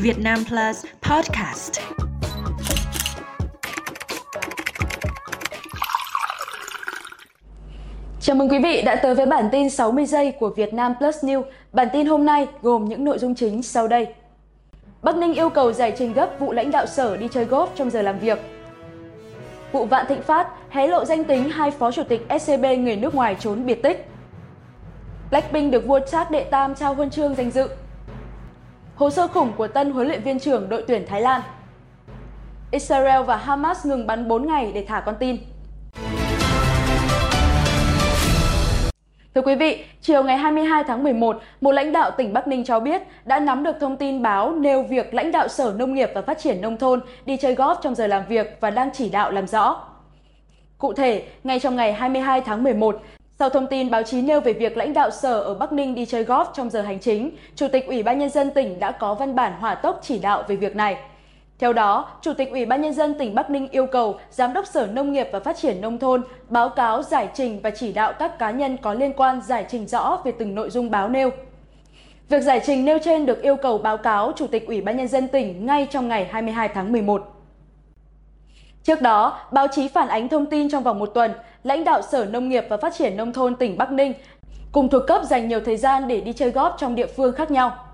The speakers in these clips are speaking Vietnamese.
Việt Nam Plus Podcast. Chào mừng quý vị đã tới với bản tin 60 giây của Việt Nam Plus News. Bản tin hôm nay gồm những nội dung chính sau đây. Bắc Ninh yêu cầu giải trình gấp vụ lãnh đạo sở đi chơi golf trong giờ làm việc. Vụ Vạn Thịnh Phát hé lộ danh tính hai phó chủ tịch SCB người nước ngoài trốn biệt tích. Blackpink được vua Charles Đệ Tam trao huân chương danh dự. Hồ sơ khủng của tân huấn luyện viên trưởng đội tuyển Thái Lan. Israel và Hamas ngừng bắn 4 ngày để thả con tin. Thưa quý vị, chiều ngày 22 tháng 11, một lãnh đạo tỉnh Bắc Ninh cho biết đã nắm được thông tin báo nêu việc lãnh đạo Sở Nông nghiệp và Phát triển Nông thôn đi chơi golf trong giờ làm việc và đang chỉ đạo làm rõ. Cụ thể, ngay trong ngày 22 tháng 11, sau thông tin báo chí nêu về việc lãnh đạo sở ở Bắc Ninh đi chơi golf trong giờ hành chính, Chủ tịch Ủy ban Nhân dân tỉnh đã có văn bản hỏa tốc chỉ đạo về việc này. Theo đó, Chủ tịch Ủy ban Nhân dân tỉnh Bắc Ninh yêu cầu Giám đốc Sở Nông nghiệp và Phát triển Nông thôn báo cáo giải trình và chỉ đạo các cá nhân có liên quan giải trình rõ về từng nội dung báo nêu. Việc giải trình nêu trên được yêu cầu báo cáo Chủ tịch Ủy ban Nhân dân tỉnh ngay trong ngày 22 tháng 11. Trước đó, báo chí phản ánh thông tin trong vòng một tuần, lãnh đạo Sở Nông nghiệp và Phát triển Nông thôn tỉnh Bắc Ninh cùng thuộc cấp dành nhiều thời gian để đi chơi góp trong địa phương khác nhau.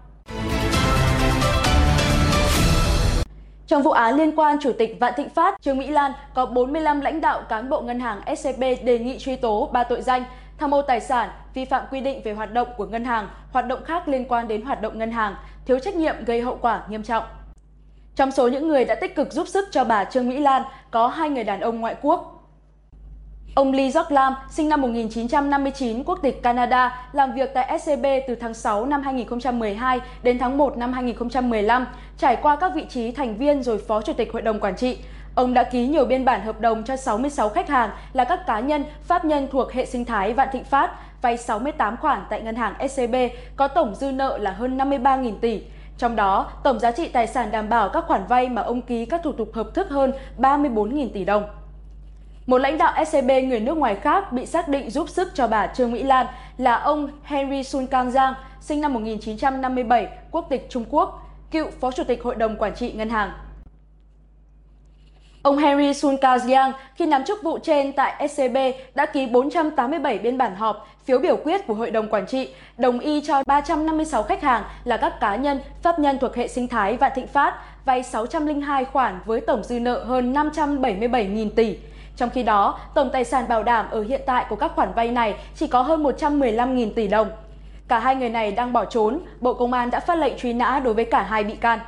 Trong vụ án liên quan Chủ tịch Vạn Thịnh Phát, Trương Mỹ Lan có 45 lãnh đạo cán bộ ngân hàng SCB đề nghị truy tố ba tội danh tham ô tài sản, vi phạm quy định về hoạt động của ngân hàng, hoạt động khác liên quan đến hoạt động ngân hàng, thiếu trách nhiệm gây hậu quả nghiêm trọng. Trong số những người đã tích cực giúp sức cho bà Trương Mỹ Lan có hai người đàn ông ngoại quốc. Ông Lee Jock Lam, sinh năm 1959, quốc tịch Canada, làm việc tại SCB từ tháng 6 năm 2012 đến tháng 1 năm 2015, trải qua các vị trí thành viên rồi phó chủ tịch hội đồng quản trị. Ông đã ký nhiều biên bản hợp đồng cho 66 khách hàng là các cá nhân, pháp nhân thuộc hệ sinh thái Vạn Thịnh Phát, vay 68 khoản tại ngân hàng SCB, có tổng dư nợ là hơn 53.000 tỷ. Trong đó, tổng giá trị tài sản đảm bảo các khoản vay mà ông ký các thủ tục hợp thức hơn 34.000 tỷ đồng. Một lãnh đạo SCB người nước ngoài khác bị xác định giúp sức cho bà Trương Mỹ Lan là ông Henry Sun Kang Giang, sinh năm 1957, quốc tịch Trung Quốc, cựu phó chủ tịch hội đồng quản trị ngân hàng. Ông Henry Sun Kang khi nắm chức vụ trên tại SCB đã ký 487 biên bản họp, phiếu biểu quyết của Hội đồng Quản trị, đồng ý cho 356 khách hàng là các cá nhân, pháp nhân thuộc hệ sinh thái Vạn Thịnh Phát vay 602 khoản với tổng dư nợ hơn 577.000 tỷ. Trong khi đó, tổng tài sản bảo đảm ở hiện tại của các khoản vay này chỉ có hơn 115.000 tỷ đồng. Cả hai người này đang bỏ trốn, Bộ Công an đã phát lệnh truy nã đối với cả hai bị can.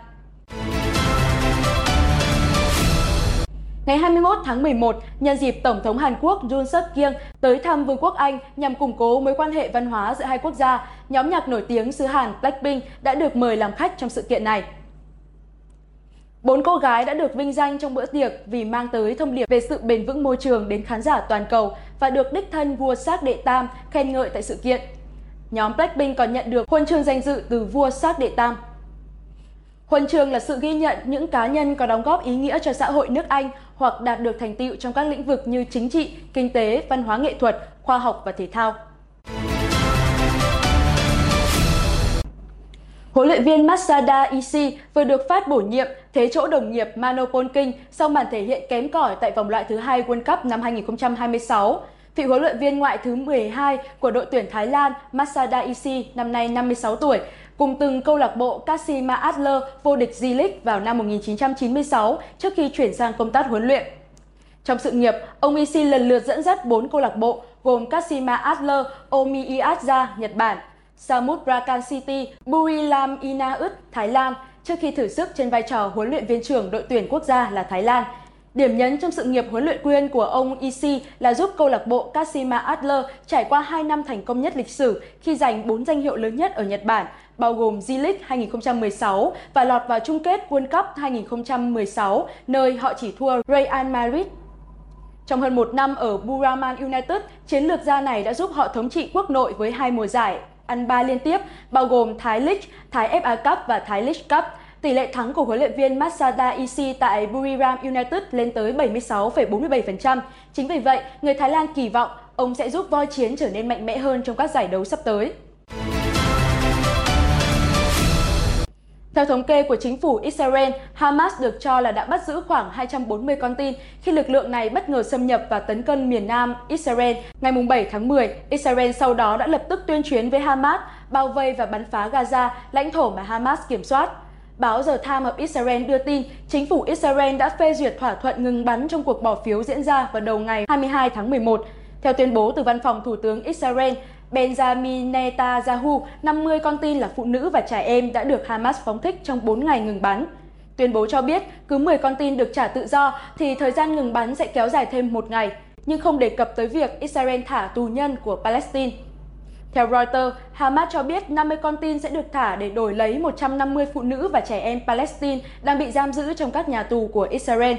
Ngày 21 tháng 11, nhân dịp Tổng thống Hàn Quốc Jun suk Kyung tới thăm Vương quốc Anh nhằm củng cố mối quan hệ văn hóa giữa hai quốc gia, nhóm nhạc nổi tiếng xứ Hàn Blackpink đã được mời làm khách trong sự kiện này. Bốn cô gái đã được vinh danh trong bữa tiệc vì mang tới thông điệp về sự bền vững môi trường đến khán giả toàn cầu và được đích thân vua Sát Đệ Tam khen ngợi tại sự kiện. Nhóm Blackpink còn nhận được huân chương danh dự từ vua Sát Đệ Tam. Huân chương là sự ghi nhận những cá nhân có đóng góp ý nghĩa cho xã hội nước Anh hoặc đạt được thành tựu trong các lĩnh vực như chính trị, kinh tế, văn hóa nghệ thuật, khoa học và thể thao. Huấn luyện viên Masada Ishii vừa được phát bổ nhiệm thế chỗ đồng nghiệp Mano Polking sau màn thể hiện kém cỏi tại vòng loại thứ hai World Cup năm 2026. Vị huấn luyện viên ngoại thứ 12 của đội tuyển Thái Lan Masada Ishii năm nay 56 tuổi, cùng từng câu lạc bộ Kashima Adler vô địch J-League vào năm 1996 trước khi chuyển sang công tác huấn luyện. Trong sự nghiệp, ông Ishii lần lượt dẫn dắt 4 câu lạc bộ gồm Kashima Adler, Omiyaza, Nhật Bản, Samut City, Buriram Inaut, Thái Lan trước khi thử sức trên vai trò huấn luyện viên trưởng đội tuyển quốc gia là Thái Lan. Điểm nhấn trong sự nghiệp huấn luyện quyền của ông Isi là giúp câu lạc bộ Kashima Adler trải qua 2 năm thành công nhất lịch sử khi giành 4 danh hiệu lớn nhất ở Nhật Bản, bao gồm J-League 2016 và lọt vào chung kết World Cup 2016, nơi họ chỉ thua Real Madrid trong hơn một năm ở Buraman United, chiến lược gia này đã giúp họ thống trị quốc nội với hai mùa giải ăn ba liên tiếp, bao gồm Thái League, Thái FA Cup và Thái League Cup. Tỷ lệ thắng của huấn luyện viên Masada Ishii tại Buriram United lên tới 76,47%. Chính vì vậy, người Thái Lan kỳ vọng ông sẽ giúp voi chiến trở nên mạnh mẽ hơn trong các giải đấu sắp tới. Theo thống kê của chính phủ Israel, Hamas được cho là đã bắt giữ khoảng 240 con tin khi lực lượng này bất ngờ xâm nhập và tấn công miền Nam Israel. Ngày 7 tháng 10, Israel sau đó đã lập tức tuyên chiến với Hamas, bao vây và bắn phá Gaza, lãnh thổ mà Hamas kiểm soát. Báo The Times of Israel đưa tin, chính phủ Israel đã phê duyệt thỏa thuận ngừng bắn trong cuộc bỏ phiếu diễn ra vào đầu ngày 22 tháng 11. Theo tuyên bố từ văn phòng Thủ tướng Israel, Benjamin Netanyahu, 50 con tin là phụ nữ và trẻ em đã được Hamas phóng thích trong 4 ngày ngừng bắn. Tuyên bố cho biết cứ 10 con tin được trả tự do thì thời gian ngừng bắn sẽ kéo dài thêm một ngày, nhưng không đề cập tới việc Israel thả tù nhân của Palestine. Theo Reuters, Hamas cho biết 50 con tin sẽ được thả để đổi lấy 150 phụ nữ và trẻ em Palestine đang bị giam giữ trong các nhà tù của Israel.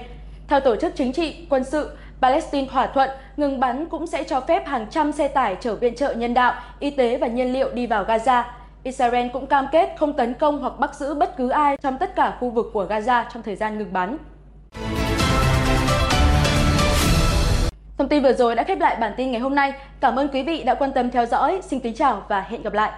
Theo tổ chức chính trị, quân sự, Palestine thỏa thuận ngừng bắn cũng sẽ cho phép hàng trăm xe tải chở viện trợ nhân đạo, y tế và nhiên liệu đi vào Gaza. Israel cũng cam kết không tấn công hoặc bắt giữ bất cứ ai trong tất cả khu vực của Gaza trong thời gian ngừng bắn. Thông tin vừa rồi đã khép lại bản tin ngày hôm nay. Cảm ơn quý vị đã quan tâm theo dõi. Xin kính chào và hẹn gặp lại.